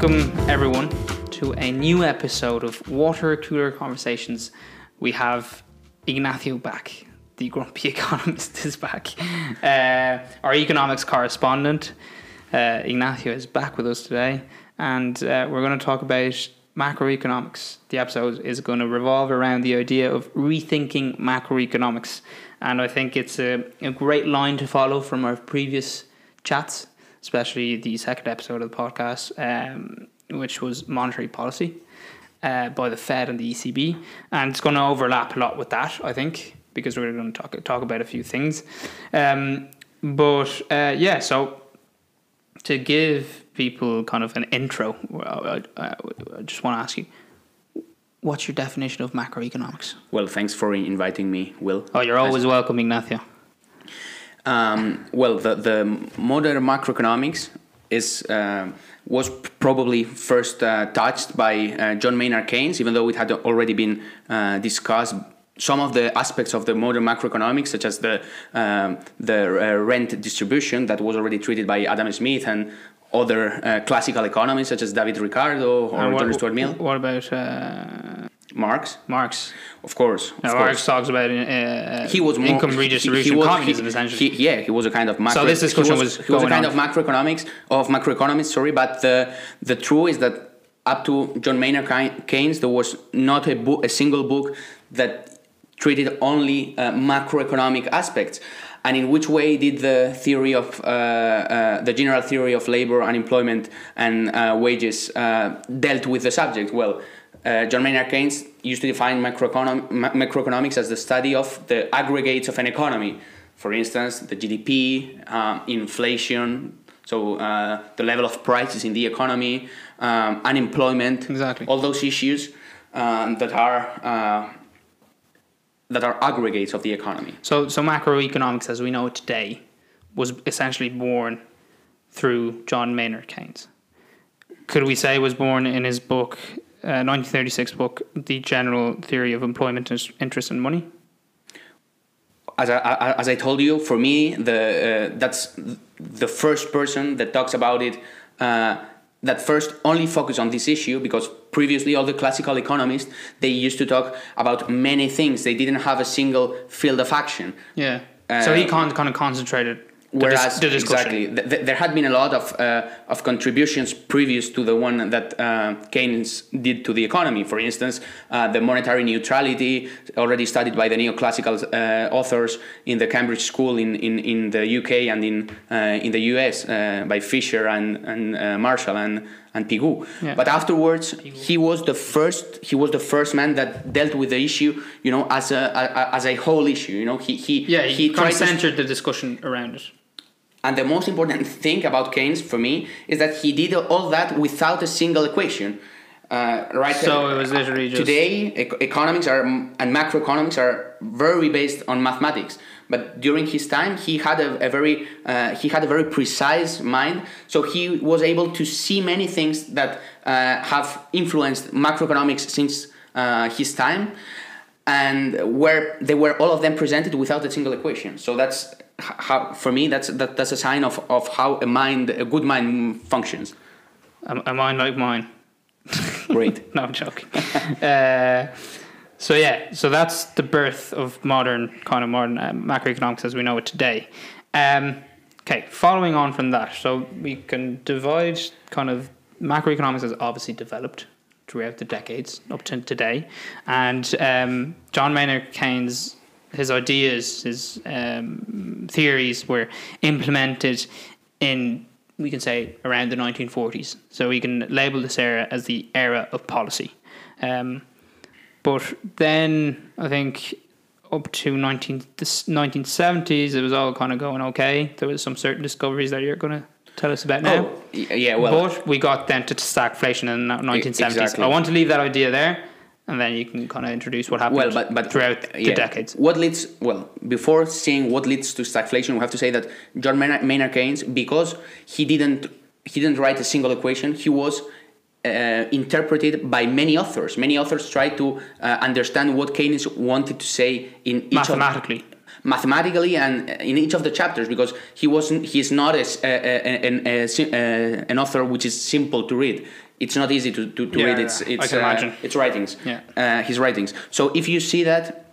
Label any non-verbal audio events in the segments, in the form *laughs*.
welcome everyone to a new episode of Water Cooler Conversations. We have Ignacio back, the grumpy *laughs* economist is back. Uh, our economics correspondent, uh, Ignacio, is back with us today, and uh, we're going to talk about macroeconomics. The episode is going to revolve around the idea of rethinking macroeconomics, and I think it's a, a great line to follow from our previous chats, especially the second episode of the podcast, um, which was monetary policy uh, by the Fed and the ECB, and it's going to overlap a lot with that, I think, because we're going to talk talk about a few things. Um, but uh, yeah, so to give people kind of an intro, I, I, I just want to ask you. What's your definition of macroeconomics? Well, thanks for inviting me, Will. Oh, you're always welcome, Ignacio. Um, well, the, the modern macroeconomics is uh, was probably first uh, touched by uh, John Maynard Keynes, even though it had already been uh, discussed. Some of the aspects of the modern macroeconomics, such as the um, the uh, rent distribution, that was already treated by Adam Smith and other uh, classical economists, such as David Ricardo or And John Stuart Mill, What about Marx, Marx? of course. Now, of Marx talks about uh, he was more, income he- redistribution, he was- communism, he- essentially. he- yeah, he was a kind of macro. So this discussion he was he was a kind on. of macroeconomics of macroeconomics. Sorry, but the the truth is that up to John Maynard Keynes, there was not a book, a single book that treated only uh, macroeconomic aspects. And in which way did the theory of uh, uh, the general theory of labor, unemployment, and uh, wages uh, dealt with the subject? Well, uh, John Maynard Keynes used to define macroeconom- ma- macroeconomics as the study of the aggregates of an economy. For instance, the GDP, um, inflation, so uh, the level of prices in the economy, um, unemployment, Exactly. all those issues um, that are uh, that are aggregates of the economy. So, so macroeconomics, as we know it today, was essentially born through John Maynard Keynes. Could we say was born in his book, uh, 1936 book, The General Theory of Employment, Interest and Money? as I, as I told you, for me, the uh, that's the first person that talks about it. Uh, that first only focus on this issue because previously all the classical economists they used to talk about many things. They didn't have a single field of action. Yeah. so he Uh, kind of concentrated Whereas the exactly, th- th- there had been a lot of uh, of contributions previous to the one that uh, Keynes did to the economy. For instance, uh, the monetary neutrality, already studied by the neoclassical uh, authors in the Cambridge School in, in, in the UK and in uh, in the US uh, by Fisher and and uh, Marshall and and Pigou. Yeah. But afterwards, he was the first. He was the first man that dealt with the issue, you know, as a, a as a whole issue. You know, he he yeah, he, kind tried to centered the discussion around it. And the most important thing about Keynes for me is that he did all that without a single equation. Uh, right. So it was literally just- today. ec- economics are and macroeconomics are very based on mathematics. But during his time, he had a, a very uh, he had a very precise mind. So he was able to see many things that uh, have influenced macroeconomics since uh, his time, and where they were all of them presented without a single equation. So that's how for me that's that, that's a sign of, of how a mind a good mind functions. A, a mind like mine. *laughs* Great. no, I'm joking. uh, so yeah, so that's the birth of modern kind of modern uh, macroeconomics as we know it today. Um, okay, following on from that, so we can divide kind of macroeconomics has obviously developed throughout the decades up to today, and um, John Maynard Keynes. His ideas, his um, theories were implemented in we can say around the 1940s. So we can label this era as the era of policy. Um, but then I think up to 19, the 1970s, it was all kind of going okay. There was some certain discoveries that you're going to tell us about now. Oh, yeah. Well, but we got then to stagflation in the 1970s. exactly. I want to leave that idea there, and then you can kind of introduce what happened well, but but throughout the yeah. decades. What leads well before seeing what leads to stagflation, we have to say that John Maynard, Maynard Keynes, because he didn't he didn't write a single equation, he was uh, interpreted by many authors. Many authors tried to uh, understand what Keynes wanted to say in each of Mathematically. mathematically and in each of the chapters because he wasn't he's not uh, uh, an, a, si- uh, an author which is simple to read it's not easy to, to, to Yeah, read yeah, its its, uh, its writings. Yeah. uh, his writings. So if you see that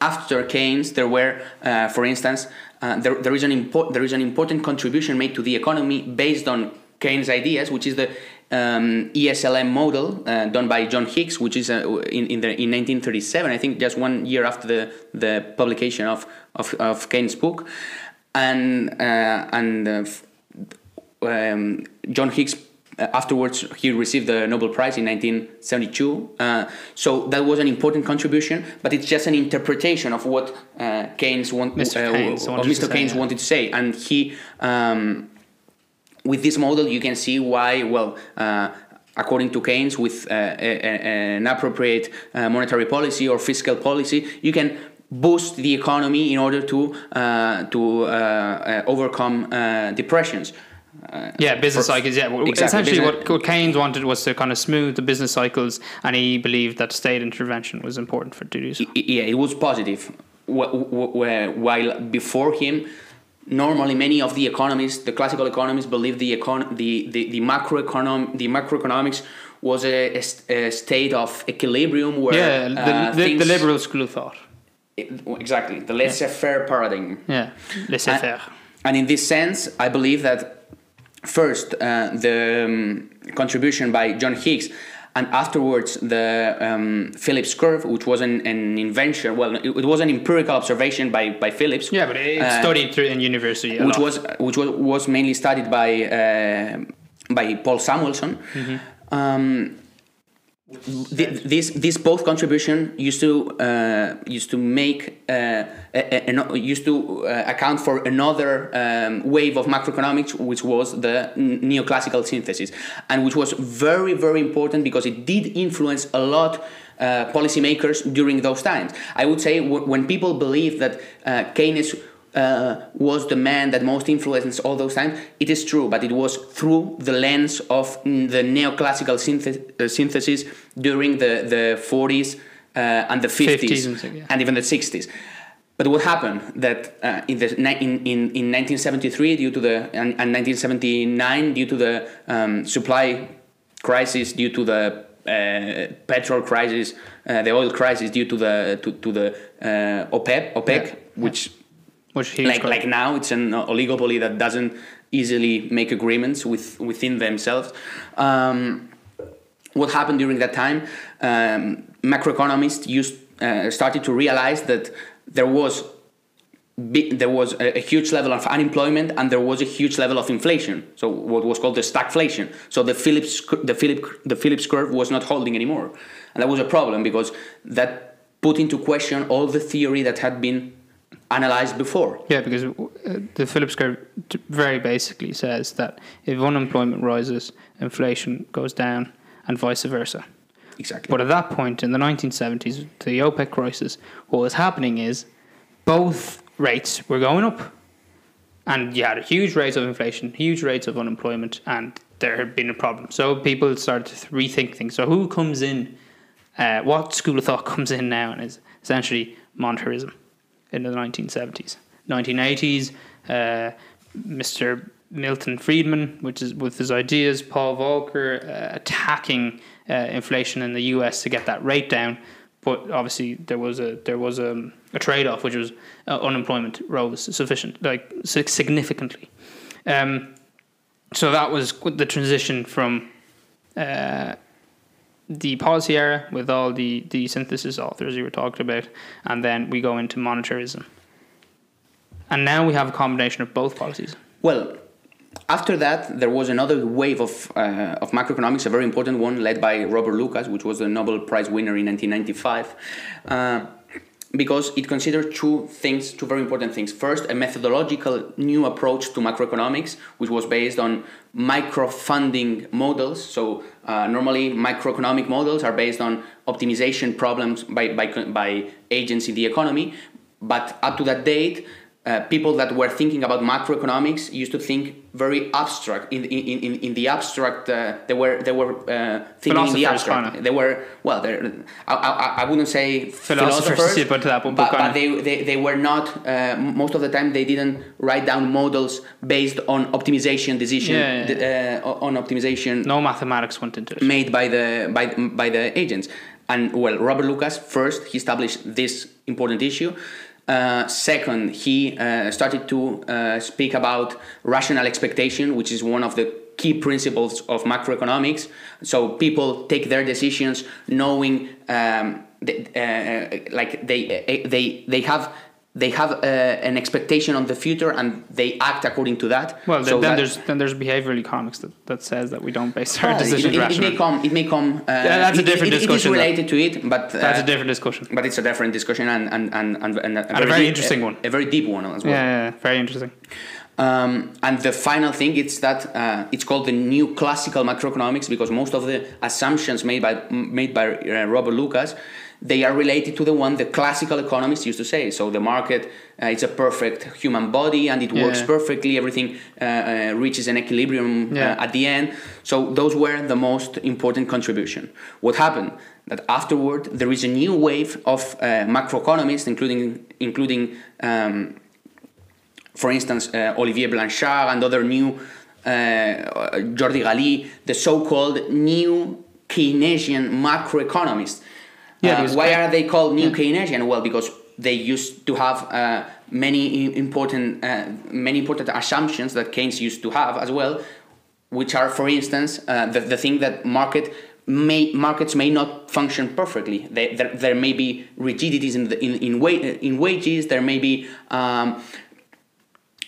after Keynes, there were, uh, for instance, uh, there, there, is an import, there is an important contribution made to the economy based on Keynes' ideas, which is the um, IS-LM model uh, done by John Hicks, which is uh, in, in, the, in 1937, I think just one year after the, the publication of, of, of Keynes' book. And, uh, and uh, um, John Hicks afterwards he received the Nobel Prize in 1972. Uh, so that was an important contribution, but it's just an interpretation of what uh, Keynes, want, Mr. uh, Keynes wanted to Mr. say, Keynes yeah. wanted to say, and he. Um, with this model, you can see why, well, uh, according to Keynes, with uh, a, a, an appropriate uh, monetary policy or fiscal policy, you can boost the economy in order to uh, to uh, uh, overcome uh, depressions. Uh, Yeah, business for- cycles. Yeah, Exactly, essentially, business- what, what Keynes wanted was to kind of smooth the business cycles, and he believed that state intervention was important for to do so. Yeah, it was positive. Wh- wh- wh- While before him, normally many of the economists, the classical economists, believed the econ- the the, the macroeconom the macroeconomics was a, a a state of equilibrium where Yeah, the, uh, the, the liberal school of thought. exactly the laissez-faire paradigm. Yeah, laissez And-. And in this sense, I believe that first uh, the um, contribution by John Hicks, and afterwards the um, Phillips curve, which was an, an invention. Well, it, it was an empirical observation by by Phillips. Yeah, but it's uh, studied through in university. which was which was, was mainly studied by uh, by Paul Samuelson. Um, th- this this both contribution used to uh, used to make uh, a, a, a- used to uh, account for another um, wave of macroeconomics, which was the neoclassical synthesis, and which was very very important because it did influence a lot. Uh, policymakers during those times. I would say when people believe that uh, Keynes uh, was the man that most influenced all those times. It is true, but it was through the lens of the neoclassical synthe- uh, synthesis during the, the 40s uh, and the 50s, 50s and six- yeah. and even the 60s. But what happened that uh, in, the, in, in, in 1973 due to the and, and 1979 due to the um, supply crisis due to the uh, petrol crisis, uh, the oil crisis due to the to, to the uh, OPEC, OPEC, Yeah. which Which he like like now it's an oligopoly that doesn't easily make agreements with within themselves. Um, what happened during that time? Um, macroeconomists used uh, started to realize that there was there was a, a huge level of unemployment and there was a huge level of inflation. So what was called the stagflation. So the Phillips the Philip the Phillips curve was not holding anymore, and that was a problem because that put into question all the theory that had been analyzed before. Yeah, because uh, the Phillips curve very basically says that if unemployment rises, inflation goes down, and vice versa. Exactly. But at that point in the 1970s, the OPEC crisis, what was happening is both rates were going up. And you had a huge rates of inflation, huge rates of unemployment, and there had been a problem. So people started to rethink things. So who comes in? Uh, what school of thought *laughs* comes in now and is essentially monetarism in the 1970s. 1980s, uh, Mr. Milton Friedman, which is with his ideas, Paul Volcker uh, attacking uh, inflation in the US to get that rate down. But obviously, there was a there was a, a trade off, which was uh, unemployment rose sufficient, like significantly. Um, so that was the transition from uh, the policy era with all the, the synthesis authors you were talking about, and then we go into monetarism. And now we have a combination of both policies. Well, after that, there was another wave of, uh, of macroeconomics, a very important one led by Robert Lucas, which was the Nobel Prize winner in 1995, uh, because it considered two things, two very important things. First, a methodological new approach to macroeconomics, which was based on microfounded models. So, uh, normally, microeconomic models are based on optimization problems by, by, by agents in the economy, but up to that date, uh, people that were thinking about macroeconomics used to think very abstract in in, in, in the abstract uh, they were they were uh, thinking in the abstract kinda. they were well I, I, I wouldn't say Philosophers, philosophers, but that would be but, they, they, they were not uh, most of the time they didn't write down models based on optimization decision Yeah, yeah, uh, on optimization No mathematics went into it. made by the by, by the agents. And well, Robert Lucas first he established this important issue. Uh, second, he uh, started to uh, speak about rational expectation, which is one of the key principles of macroeconomics. So people take their decisions knowing, um, th- uh, like they they they have. They have uh, an expectation on the future and they act according to that. Well, then, So then that- there's then there's behavioral economics that, that says that we don't base our well, it- decisions it, it, rationally. may come. It may come. Uh, that's a different it- It is discussion, though. related to it, but uh, That's a different discussion. but it's a different discussion and and and and, and, a, a very deep- interesting one. a very deep one as well. Yeah, yeah, yeah, very interesting. Um, and the final thing is that uh, it's called the new classical macroeconomics because most of the assumptions made by made by uh, Robert Lucas they are related to the one the classical economists used to say. So the market uh, it's a perfect human body and it works perfectly. Everything uh, uh, reaches an equilibrium Yeah. uh, at the end. So those were the most important contribution. What happened? That afterward there is a new wave of uh, macroeconomists, including including. Um, for instance, uh, Olivier Blanchard and other new uh, Jordi Gali, the so-called new Keynesian macroeconomists. Yeah, Uh, why are they called new Keynesian? Well, because they used to have uh, many important uh, many important assumptions that Keynes used to have as well, which are, for instance, uh, the, the thing that market may markets may not function perfectly. They, there, there may be rigidities in the, in in, wa- in wages. There may be um,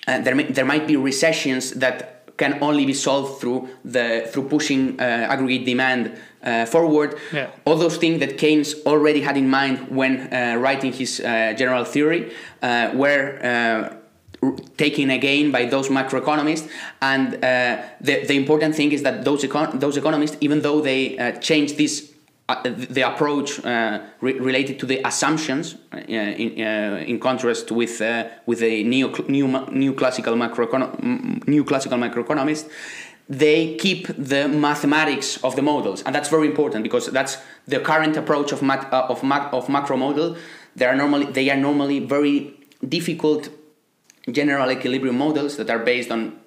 uh, there, may, there might be recessions that can only be solved through the through pushing uh, aggregate demand uh, forward. Yeah. All those things that Keynes already had in mind when uh, writing his uh, general theory uh, were. Uh, r- taken again by those macroeconomists and uh, the, the important thing is that those, econ- those economists even though they uh, changed this uh, the approach uh, re- related to the assumptions uh, in, uh, in contrast with uh, with the neo new new classical macroecono- new classical macroeconomists they keep the mathematics of the models and that's very important because that's the current approach of math, uh, of, mac- of macro model they are normally they are normally very difficult general equilibrium models that are based on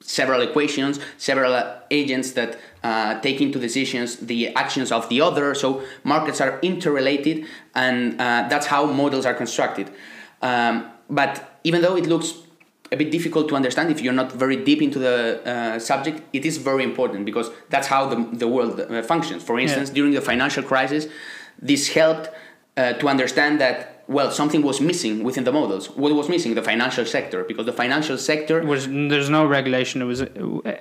several equations, several agents that uh, take into decisions the actions of the other. So markets are interrelated, and uh, that's how models are constructed. Um, but even though it looks a bit difficult to understand if you're not very deep into the uh, subject, it is very important because that's how the, the world uh, functions. For instance, during the financial crisis, this helped uh, to understand that well something was missing within the models. What was missing? The financial sector, because the financial sector was there's no regulation. It was uh,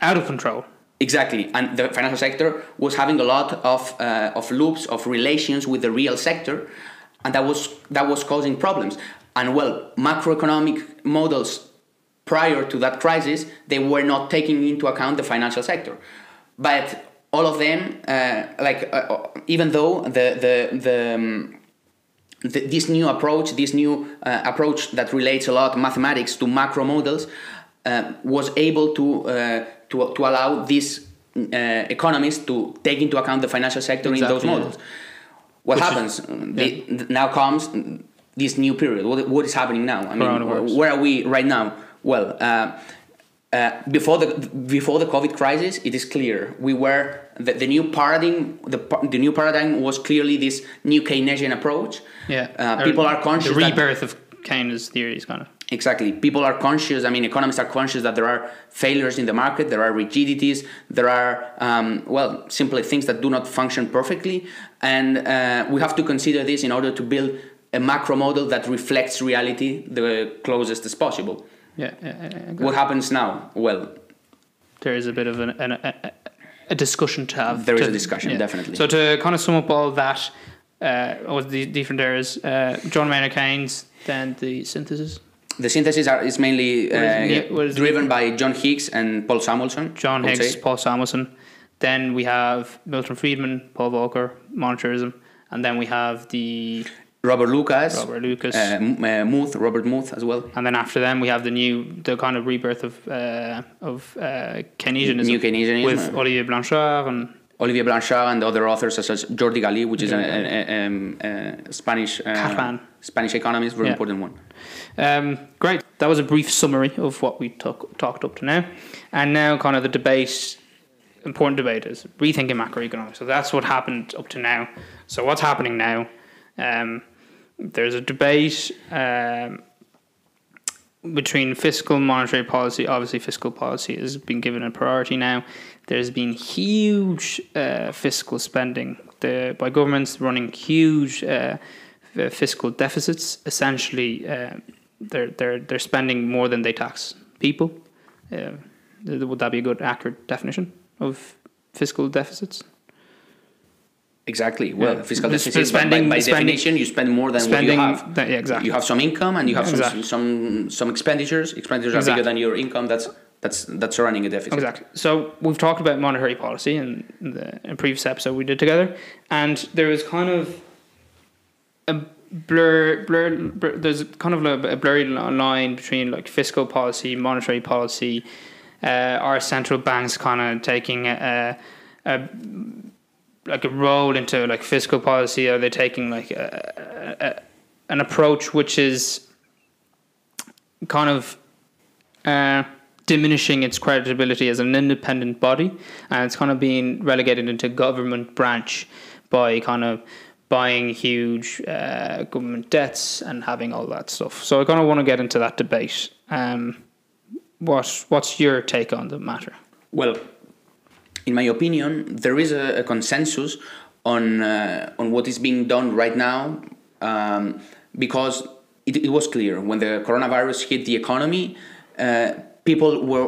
out of control. Exactly, and the financial sector was having a lot of uh, of loops of relations with the real sector, and that was that was causing problems. And well, macroeconomic models prior to that crisis they were not taking into account the financial sector, but all of them, uh, like uh, even though the the the um, th- this new approach, this new uh, approach that relates a lot mathematics to macro models, uh, was able to uh, to to allow these uh, economists to take into account the financial sector in those models. What Which is- happens? The- th- now comes this new period. What, what is happening now? I mean, where are we right now? Well. Uh, uh, before the before the COVID crisis, it is clear we were the, the new paradigm. The, the new paradigm was clearly this new Keynesian approach. Yeah, uh, people are conscious The that- rebirth of Keynes' theories, kind of. Exactly. People are conscious. I mean, economists are conscious that there are failures in the market. There are rigidities. There are, um, well, simply things that do not function perfectly, and uh, we have to consider this in order to build a macro model that reflects reality the closest as possible. Yeah, yeah, yeah, yeah. What happens now? Well, there is a bit of an, an, a, a discussion to have. There is to- a discussion, definitely. So to kind of sum up all that, uh, all the different areas, uh, John Maynard Keynes, then the synthesis, the synthesis are, is mainly is uh, what is driven by John Hicks and Paul Samuelson. John Hicks. Paul Samuelson. Then we have Milton Friedman, Paul Volcker, monetarism, and then we have the Robert Lucas, Robert Lucas. uh, M- uh, Muth, Robert Muth as well. and then after them we have the new the kind of rebirth of uh, of uh, Keynesianism New Keynesianism. with Olivier Blanchard and Olivier Blanchard and other authors such as Jordi Galí, which is a, a, a, um, a Spanish uh. Spanish economist, very Yeah. important one. Um, great. That was a brief summary of what we talk, talked up to now. And now, kind of the debate, important debate is rethinking macroeconomics. So that's what happened up to now. So, what's happening now? Um, there's a debate um, between fiscal and monetary policy. Obviously, fiscal policy has been given a priority now. There's been huge uh, fiscal spending the, by governments running huge uh, fiscal deficits. Essentially, uh, they're they're they're spending more than they tax people. Uh, would that be a good accurate definition of fiscal deficits? Exactly. Well, Yeah. fiscal deficit. spending- by, by spending- definition, you spend more than spending- what you have. that- yeah, exactly. You have some income and you have Exactly. some some some expenditures. Expenditures are Exactly. bigger than your income. That's that's that's running a deficit. Exactly. So we've talked about monetary policy in the in previous episode we did together, and there was kind of a blur, blur, blur there's kind of a, a blurry line between like fiscal policy, monetary policy, uh, our central banks kind of taking a, a like a role into like fiscal policy. Are they taking like a, a, a, an approach which is kind of uh, diminishing its credibility as an independent body, and it's kind of being relegated into government branch by kind of buying huge uh, government debts and having all that stuff. So I kind of want to get into that debate. Um, what what's your take on the matter? Well, in my opinion, there is a, a consensus on uh, on what is being done right now um, because it, it was clear when the coronavirus hit the economy. Uh, people were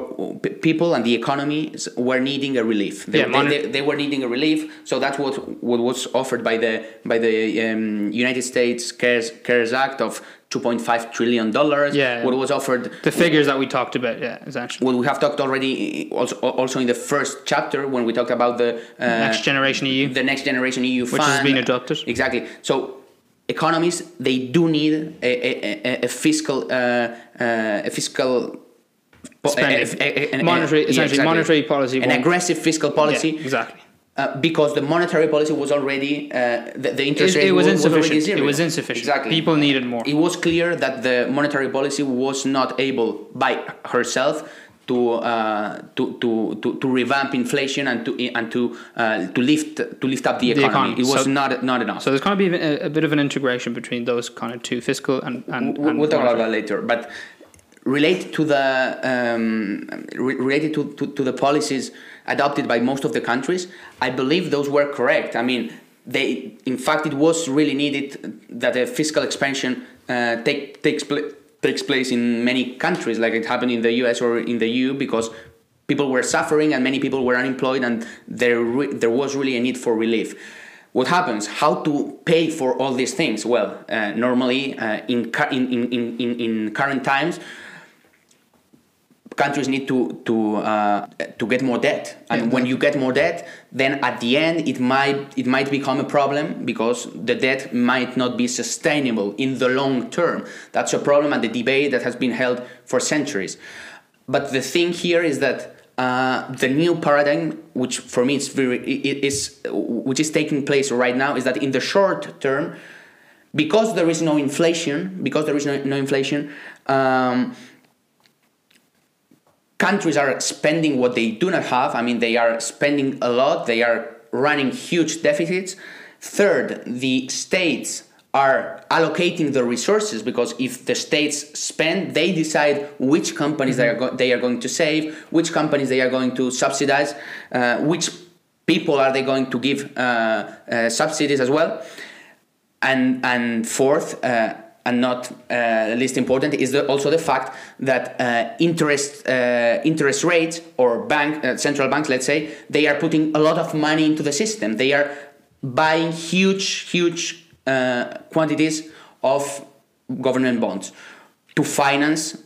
people and the economy were needing a relief. They, Yeah, they- they, they were needing a relief. So that's what what was offered by the by the um, United States CARES CARES Act of two point five trillion dollars. Yeah. What was offered The figures that we talked about, yeah, exactly well, we have talked already also also in the first chapter when we talked about the uh, Next Generation EU. the next generation EU Which has fund. been adopted. Exactly. So economies they do need a, a, a, fiscal uh, uh, a fiscal Spending. a- Monetary- yeah, exactly. monetary policy an won't- aggressive fiscal policy. Exactly. Uh, because the monetary policy was already uh, the, the interest It, rate it was already insufficient. zero. It was insufficient. Exactly. People needed more. It was clear that the monetary policy was not able by herself to uh, to, to, to to revamp inflation and to and to uh, to lift to lift up the economy. economy. It was So- not not enough. So there's going to be a, a bit of an integration between those kind of two fiscal and and, we'll, and we'll talk about that later. But related to the um, re- related to, to, to the policies adopted by most of the countries, I believe those were correct. I mean, they in fact it was really needed that a fiscal expansion uh, take takes pla takes place in many countries, like it happened in the U.S. or in the EU, because people were suffering and many people were unemployed, and there re- there was really a need for relief what happens how to pay for all these things well uh, normally uh, in, cu- in, in, in- in current times countries need to to uh, to get more debt. And Yeah. when you get more debt then at the end it might it might become a problem because the debt might not be sustainable in the long term. That's a problem and the debate that has been held for centuries. But the thing here is that uh, the new paradigm, which for me is very is which is taking place right now, is that in the short term, because there is no inflation, because there is no, no inflation, um, countries are spending what they do not have. I mean, they are spending a lot. They are running huge deficits. Third, the states are allocating the resources because if the states spend, they decide which companies they are go- they are going to save, which companies they are going to subsidize, uh, which people are they going to give uh, uh, subsidies as well and and fourth uh, and not uh, least important is the, also the fact that uh, interest uh, interest rates or bank uh, central banks let's say they are putting a lot of money into the system. They are buying huge huge uh, quantities of government bonds to finance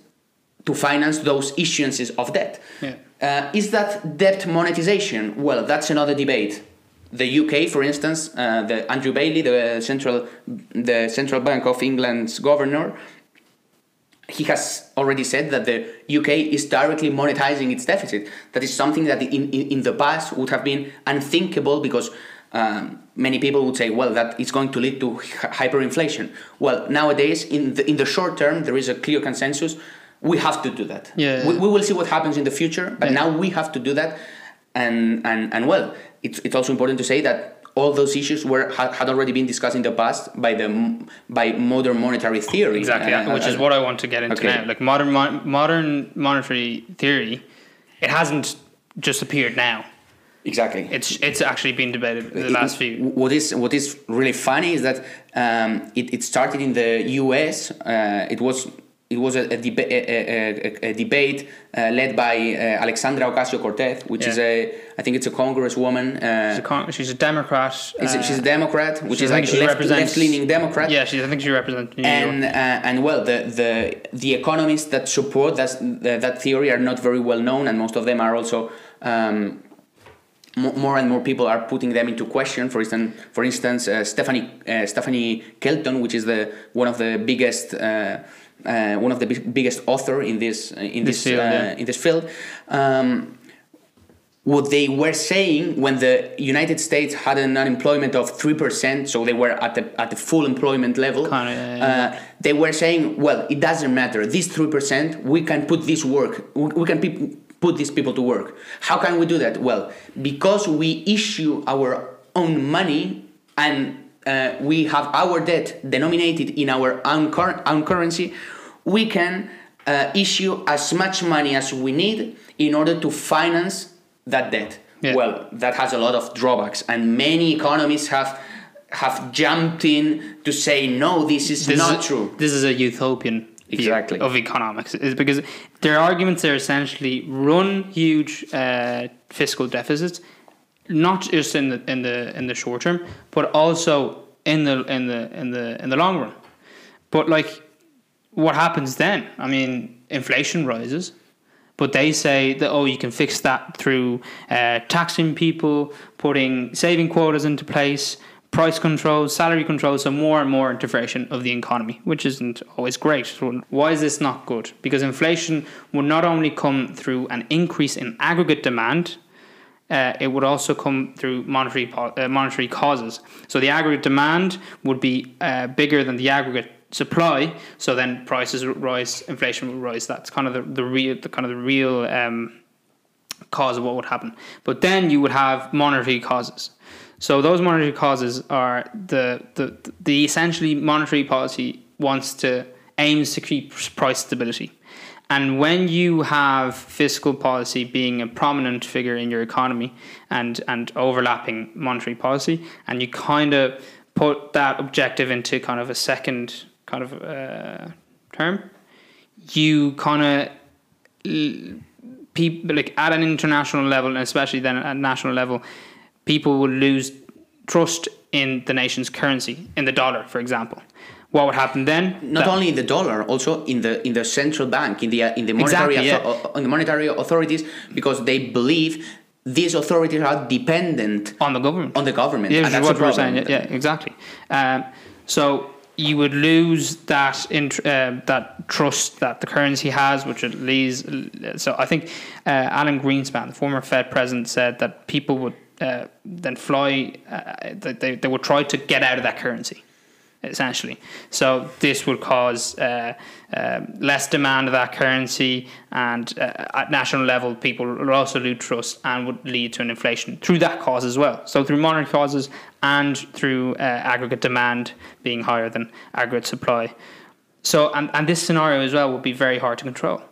to finance those issuances of debt. Yeah. uh, is that debt monetization? Well that's another debate the UK, for instance, uh, the Andrew Bailey, the central the central Bank of England's governor, he has already said that the UK is directly monetizing its deficit. That is something that in, in, in the past would have been unthinkable because um, many people would say, well, that is going to lead to hyperinflation. Well, nowadays, in the, in the short term, there is a clear consensus. We have to do that. Yeah. We, we will see what happens in the future, but Yeah. now we have to do that. And, and, and well, it's, it's also important to say that all those issues were had, already been discussed in the past by the by modern monetary theory. Exactly, Uh, which is uh, what I want to get into okay. now. Like modern modern monetary theory, it hasn't just appeared now. exactly. It's it's actually been debated in the last few. What is what is really funny is that um, it, it started in the U.S. Uh, it was it was a, a, deba- a, a, a, a debate uh, led by uh, Alexandra Ocasio Cortez, which is a I think it's a congresswoman. Uh, She's a, con- she's a Democrat. She's, a, uh, she's a Democrat, which she- is like she left, left-leaning Democrat. yeah, she, I think she represents New And York. uh, and well, the the the economists that support that that theory are not very well known, and most of them are also. Um, more and more people are putting them into question. For instance, for instance, uh, Stephanie uh, Stephanie Kelton, which is the one of the biggest uh, uh, one of the big, biggest author in this in This this, field, uh, yeah. in this field. Um, what they were saying when the United States had an unemployment of three percent, so they were at the at the full employment level. Kinda, yeah, yeah. Uh, they were saying, well, it doesn't matter. These three percent, we can put this work. We can put these people to work. How can we do that? Well, because we issue our own money and uh, we have our debt denominated in our own, cur- own currency, we can uh, issue as much money as we need in order to finance that debt. Yeah. Well, that has a lot of drawbacks, and many economists have have jumped in to say no, this is This not is, true. This is a utopian Exactly. of economics. Is because their arguments are essentially run huge uh, fiscal deficits, not just in the in the in the short term, but also in the in the in the in the long run. But like, what happens then? I mean, inflation rises. But they say that oh, you can fix that through uh, taxing people, putting saving quotas into place, price controls, salary controls, so more and more integration of the economy, which isn't always great. So why is this not good? Because inflation will not only come through an increase in aggregate demand, uh, it would also come through monetary uh, monetary causes. So the aggregate demand would be uh, bigger than the aggregate supply. So then prices would rise, inflation would rise. That's kind of the, the real the kind of the real um, cause of what would happen. But then you would have monetary causes. So those monetary causes are the the, the essentially monetary policy wants to aims to keep price stability. And when you have fiscal policy being a prominent figure in your economy and, and overlapping monetary policy, and you kind of put that objective into kind of a second kind of uh, term, you kind of people like at an international level and especially then at national level, people will lose trust in the nation's currency, in the dollar, for example. What would happen then? Not That- only in the dollar, also in the in the central bank, in the in the monetary Exactly, yeah. author- in the monetary authorities, because they believe these authorities are dependent on the government. on the government. Yeah, and that's what we're saying. Yeah, yeah, exactly. Um, so you would lose that int- uh, that trust that the currency has, which it leaves. So I think uh, Alan Greenspan, the former Fed president, said that people would uh, then fly. Uh, they they would try to get out of that currency. Essentially, so this would cause uh, uh, less demand of that currency, and uh, at national level, people will also lose trust and would lead to an inflation through that cause as well. So through monetary causes and through uh, aggregate demand being higher than aggregate supply. So and, and this scenario as well would be very hard to control.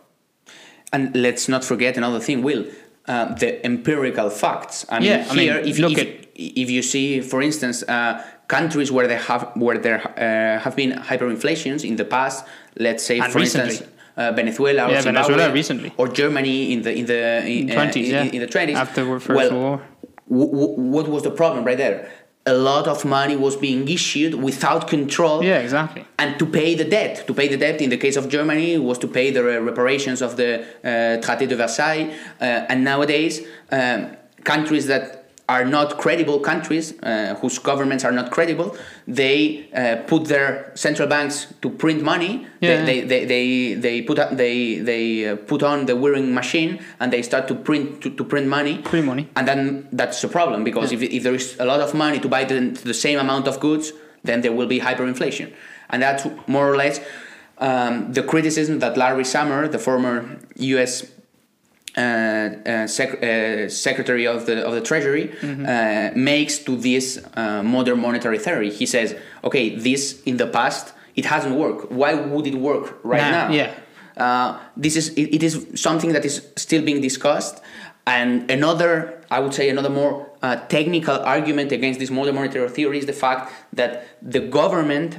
And let's not forget another thing, Will. Uh, the empirical facts. I mean, Yeah, I mean, here, if, look if, at- if you see, for instance, uh, countries where they have where there uh, have been hyperinflations in the past, let's say, And for recently. instance, uh, Venezuela or Yeah, Zimbabwe, Venezuela recently. or Germany in the in the in, uh, 20s, in, yeah. in the twenties After the First well, War. w- w- what was the problem right there? A lot of money was being issued without control Yeah, exactly. and to pay the debt. To pay the debt in the case of Germany was to pay the uh, reparations of the uh, Traité de Versailles. Uh, and nowadays, um, countries that are not credible countries, uh, whose governments are not credible, they uh, put their central banks to print money. Yeah. They, they, they, they, they put up, they they uh, put on the whirring machine and they start to print to, to print money. Print money. And then that's a problem because if, if there is a lot of money to buy the, the same amount of goods, then there will be hyperinflation. And that's more or less um, the criticism that Larry Summer, the former U.S. Uh, uh, sec- uh, Secretary of the of the Treasury, uh, makes to this uh, modern monetary theory. He says, "Okay, this in the past it hasn't worked. Why would it work right Now, now? yeah. Uh, this is it, it is something that is still being discussed and another i would say another more uh, technical argument against this modern monetary theory is the fact that the government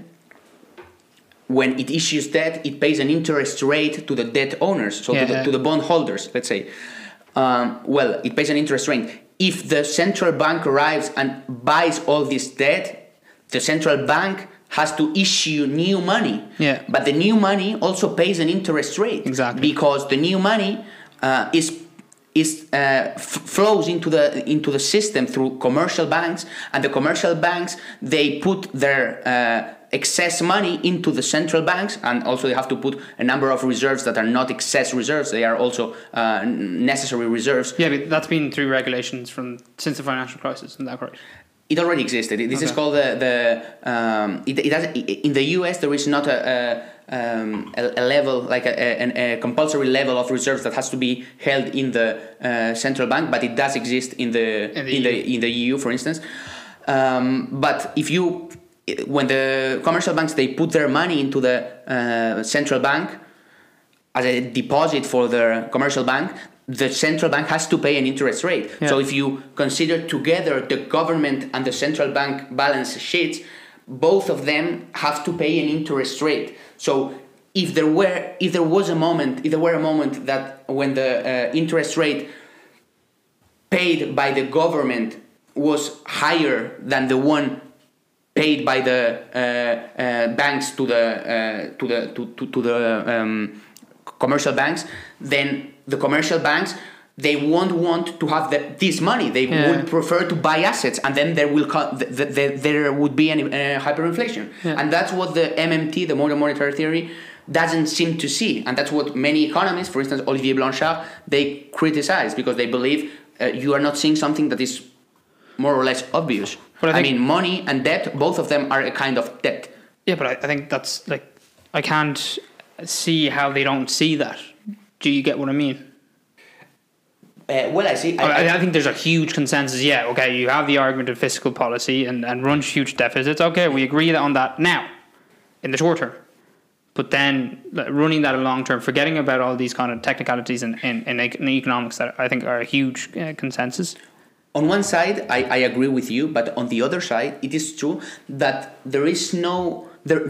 when it issues debt it pays an interest rate to the debt owners so Yeah, to, the, yeah. to the bond holders let's say um, well it pays an interest rate if the central bank arrives and buys all this debt the central bank has to issue new money Yeah. but the new money also pays an interest rate Exactly. because the new money uh, is is uh, f- flows into the into the system through commercial banks and the commercial banks they put their uh, excess money into the central banks and also they have to put a number of reserves that are not excess reserves they are also uh, necessary reserves Yeah, but that's been through regulations from since the financial crisis. Isn't that correct? it already existed. This is called the the um, it, it does, in the U.S. There is not a a, um, a, a level like a, a, a compulsory level of reserves that has to be held in the uh, central bank, but it does exist in the In the in the in the EU, for instance. Um, but if you when the commercial banks they put their money into the uh, central bank as a deposit for their commercial bank, the central bank has to pay an interest rate. Yeah. So if you consider together the government and the central bank balance sheets, both of them have to pay an interest rate. So if there were if there was a moment if there were a moment that when the uh, interest rate paid by the government was higher than the one paid by the uh, uh, banks to the uh, to the to, to, to the um, commercial banks, then the commercial banks they won't want to have the, this money. They Yeah. would prefer to buy assets, and then there will co- th- th- th- there would be an uh, hyperinflation, Yeah. and that's what the MMT, the modern monetary theory, doesn't seem to see, and that's what many economists, for instance Olivier Blanchard, they criticize because they believe uh, you are not seeing something that is more or less obvious. But I I, mean, money and debt, both of them are a kind of debt. Yeah, but I, I think that's like I can't see how they don't see that. Do you get what I mean? Uh, well, I see. I, I, I think there's a huge consensus. Yeah, okay, you have the argument of fiscal policy and, and run huge deficits. Okay, we agree on that now, in the short term. But then running that in long term, forgetting about all these kind of technicalities in, in, in economics that I think are a huge uh, consensus. On one side, I, I agree with you, but on the other side, it is true that there is no there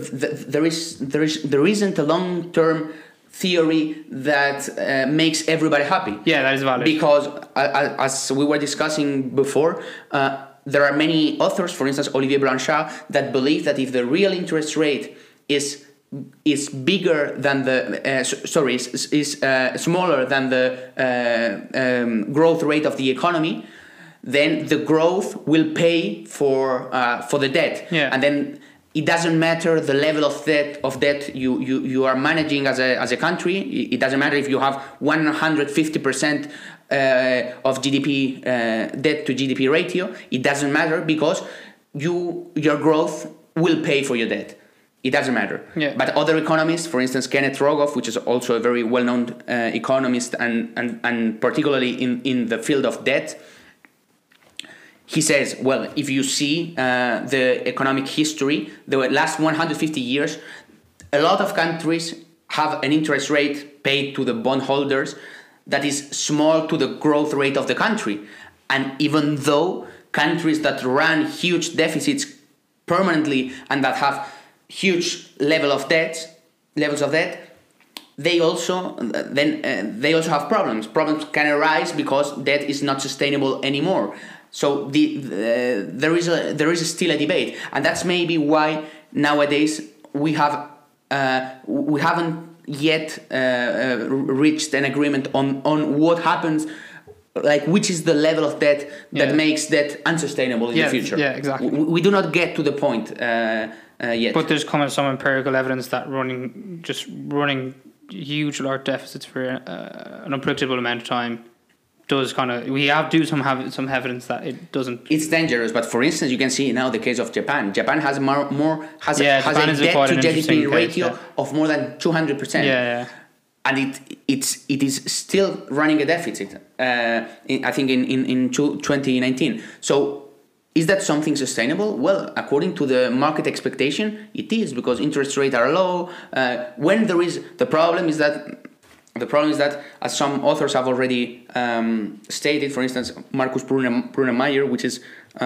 there is there is there isn't a long term theory that uh, makes everybody happy. Yeah, that is valid. because uh, as we were discussing before uh, there are many authors for instance olivier blanchard that believe that if the real interest rate is is bigger than the uh, sorry is, is uh, smaller than the uh, um, growth rate of the economy then the growth will pay for uh, for the debt Yeah. and then it doesn't matter the level of debt of debt you, you, you are managing as a, as a country. It doesn't matter if you have 150% uh, of GDP uh, debt to GDP ratio. It doesn't matter because you your growth will pay for your debt. It doesn't matter. Yeah. But other economists, for instance, Kenneth Rogoff, which is also a very well-known uh, economist and, and, and particularly in, in the field of debt, he says, well, if you see uh, the economic history, the last 150 years, a lot of countries have an interest rate paid to the bondholders that is small to the growth rate of the country. And even though countries that run huge deficits permanently and that have huge level of debt, levels of debt, they also then uh, they also have problems. Problems can arise because debt is not sustainable anymore. So the, the there is a there is still a debate, and that's maybe why nowadays we have uh, we haven't yet uh, uh, reached an agreement on on what happens like which is the level of debt that Yeah. makes debt unsustainable in Yeah, the future. yeah, exactly. We, we do not get to the point uh, uh, yet. But there's of some empirical evidence that running just running huge large deficits for uh, an unpredictable amount of time does kind of we have do some have some evidence that it doesn't. it's dangerous, but for instance, you can see now the case of Japan. Japan has more, more has, Yeah, has Japan a is a debt to GDP case, ratio yeah. of more than two hundred percent. Yeah, yeah. and it it's it is still running a deficit. Uh, in, I think in in in two- 2019. So. Is that something sustainable? Well, according to the market expectation, it is because interest rates are low. Uh, when there is the problem is that the problem is that, as some authors have already um, stated, for instance, Markus Brunner, Brunnermeier, which is uh,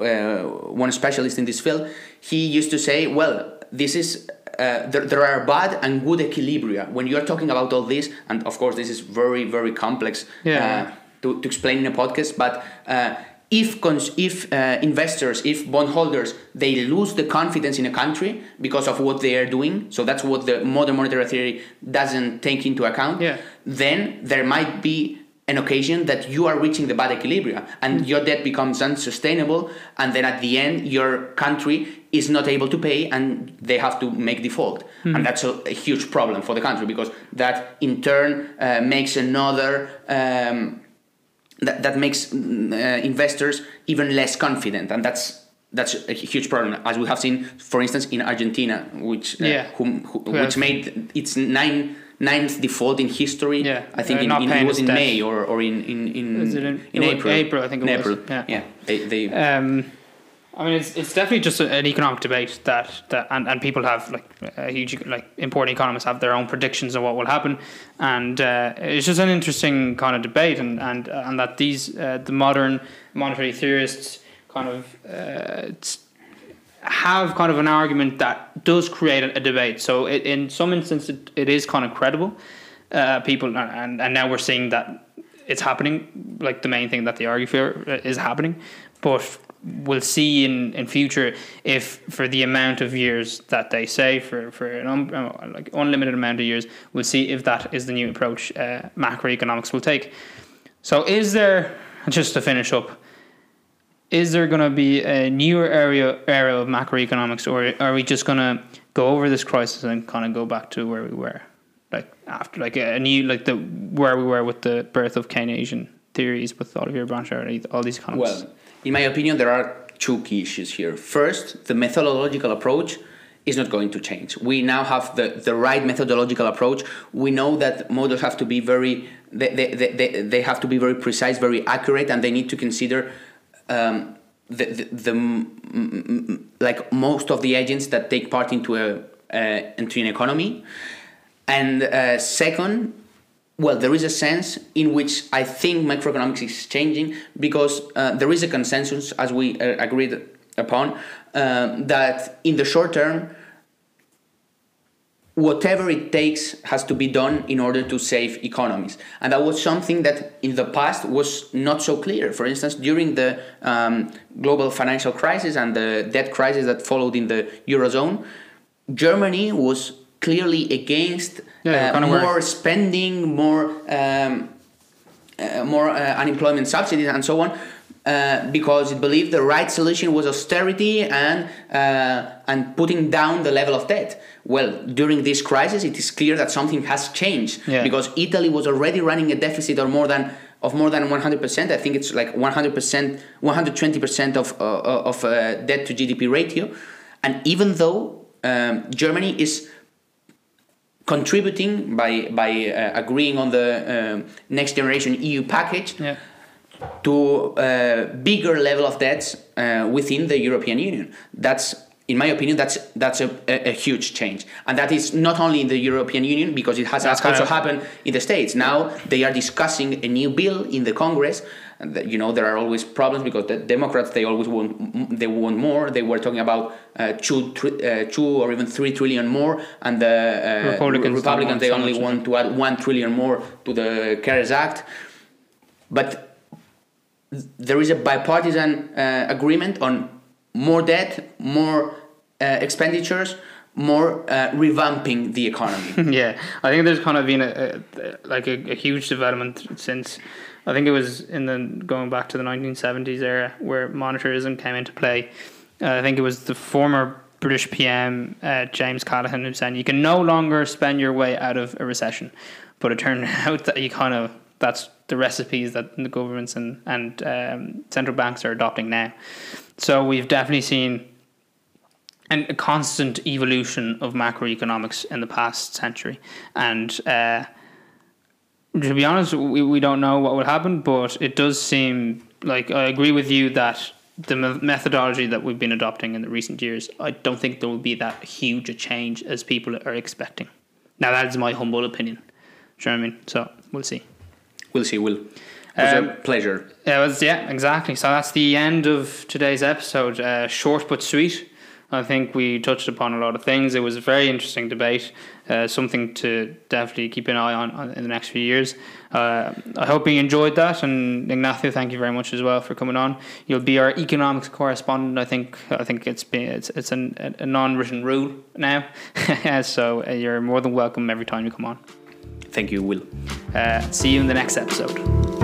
uh, one specialist in this field, he used to say, well, this is. Uh, there, there are bad and good equilibria. When you are talking about all this, and of course, this is very, very complex Yeah. uh, to, to explain in a podcast, but uh, if cons- if uh, investors, if bondholders, they lose the confidence in a country because of what they are doing, so that's what the modern monetary theory doesn't take into account. Yeah. Then there might be an occasion that you are reaching the bad equilibrium and your debt becomes unsustainable and then at the end your country is not able to pay and they have to make default and that's a, a huge problem for the country because that in turn uh, makes another um, that, that makes mm, uh, investors even less confident and that's that's a huge problem as we have seen for instance in argentina which uh, Yeah. whom- who, Yeah. which made its nine ninth default in history Yeah. i think Uh, in, in, it was in may or, or in in in, in- in april April, I think it was, april yeah. they, they Um, I mean, it's, it's definitely just an economic debate that, that and, and people have like a huge like important economists have their own predictions of what will happen, and uh, it's just an interesting kind of debate, and and and that these uh, the modern monetary theorists kind of uh, have kind of an argument that does create a, debate. So it, in some instances, it, it is kind of credible. Uh, people and and now we're seeing that it's happening. Like the main thing that they argue for is happening, but we'll see in, in future if for the amount of years that they say for for an un, uh, like unlimited amount of years, we'll see if that is the new approach uh, macroeconomics will take. So is there just to finish up? is there going to be a newer area area of macroeconomics, or are we just going to go over this crisis and kind of go back to where we were, like after like a new like the where we were with the birth of Keynesian theories with Olivier Blanchard, all these economists? Well, in my opinion, there are two key issues here. First, the methodological approach is not going to change. We now have the, the right methodological approach. We know that models have to be very they, they, they, they, have to be very precise, very accurate, and they need to consider um, the, the, the like most of the agents that take part into a uh, into an economy. And uh, second, well, there is a sense in which I think macroeconomics is changing because uh, there is a consensus, as we uh, agreed upon, uh, that in the short term, whatever it takes has to be done in order to save economies. And that was something that in the past was not so clear. For instance, during the um, global financial crisis and the debt crisis that followed in the Eurozone, Germany was clearly against Yeah, uh, kind of were. more spending, more um, uh, more uh, unemployment subsidies, and so on, uh, because it believed the right solution was austerity and uh, and putting down the level of debt. Well, during this crisis, it is clear that something has changed Yeah. because Italy was already running a deficit of more than of more than 100%. I think it's like 100%, 120% of uh, of uh, debt to GDP ratio, and even though um, Germany is contributing by by uh, agreeing on the um next generation EU package yeah, to uh, bigger level of debts uh, within the European Union. That's in my opinion, that's that's a, a, a huge change, and that is not only in the European Union because it has That's also happened in the states. Now they are discussing a new bill in the Congress. And that, you know there are always problems because the Democrats they always want they want more. They were talking about uh, two tr- uh, two or even three trillion more, and the uh, Republicans Republicans they only want to add one trillion more to the CARES Act. But there is a bipartisan uh, agreement on more debt, more uh, expenditures, more uh, revamping the economy. *laughs* yeah. I think there's kind of been a, a like a, a huge development since I think it was in the going back to the 1970s era where monetarism came into play. Uh, I think it was the former British PM uh, James Callaghan who said you can no longer spend your way out of a recession, but it turned *laughs* out that you kind of that's the recipes that the governments and and um, central banks are adopting now. So we've definitely seen an, a constant evolution of macroeconomics in the past century, and. Uh, to be honest, we, we don't know what will happen, but it does seem like I agree with you that the methodology that we've been adopting in the recent years, I don't think there will be that huge a change as people are expecting. Now, that is my humble opinion. Do you know what I mean? So we'll see. We'll see. Will. It was Um, a pleasure. Yeah, was, yeah, exactly. So that's the end of today's episode. Uh, short but sweet. I think we touched upon a lot of things. It was a very interesting debate, uh, something to definitely keep an eye on, on in the next few years. Uh, I hope you enjoyed that, and Ignacio, thank you very much as well for coming on. You'll be our economics correspondent. I think I think it's been it's it's an, a non-written rule now, *laughs* so uh, you're more than welcome every time you come on. Thank you, Will. Uh, see you in the next episode.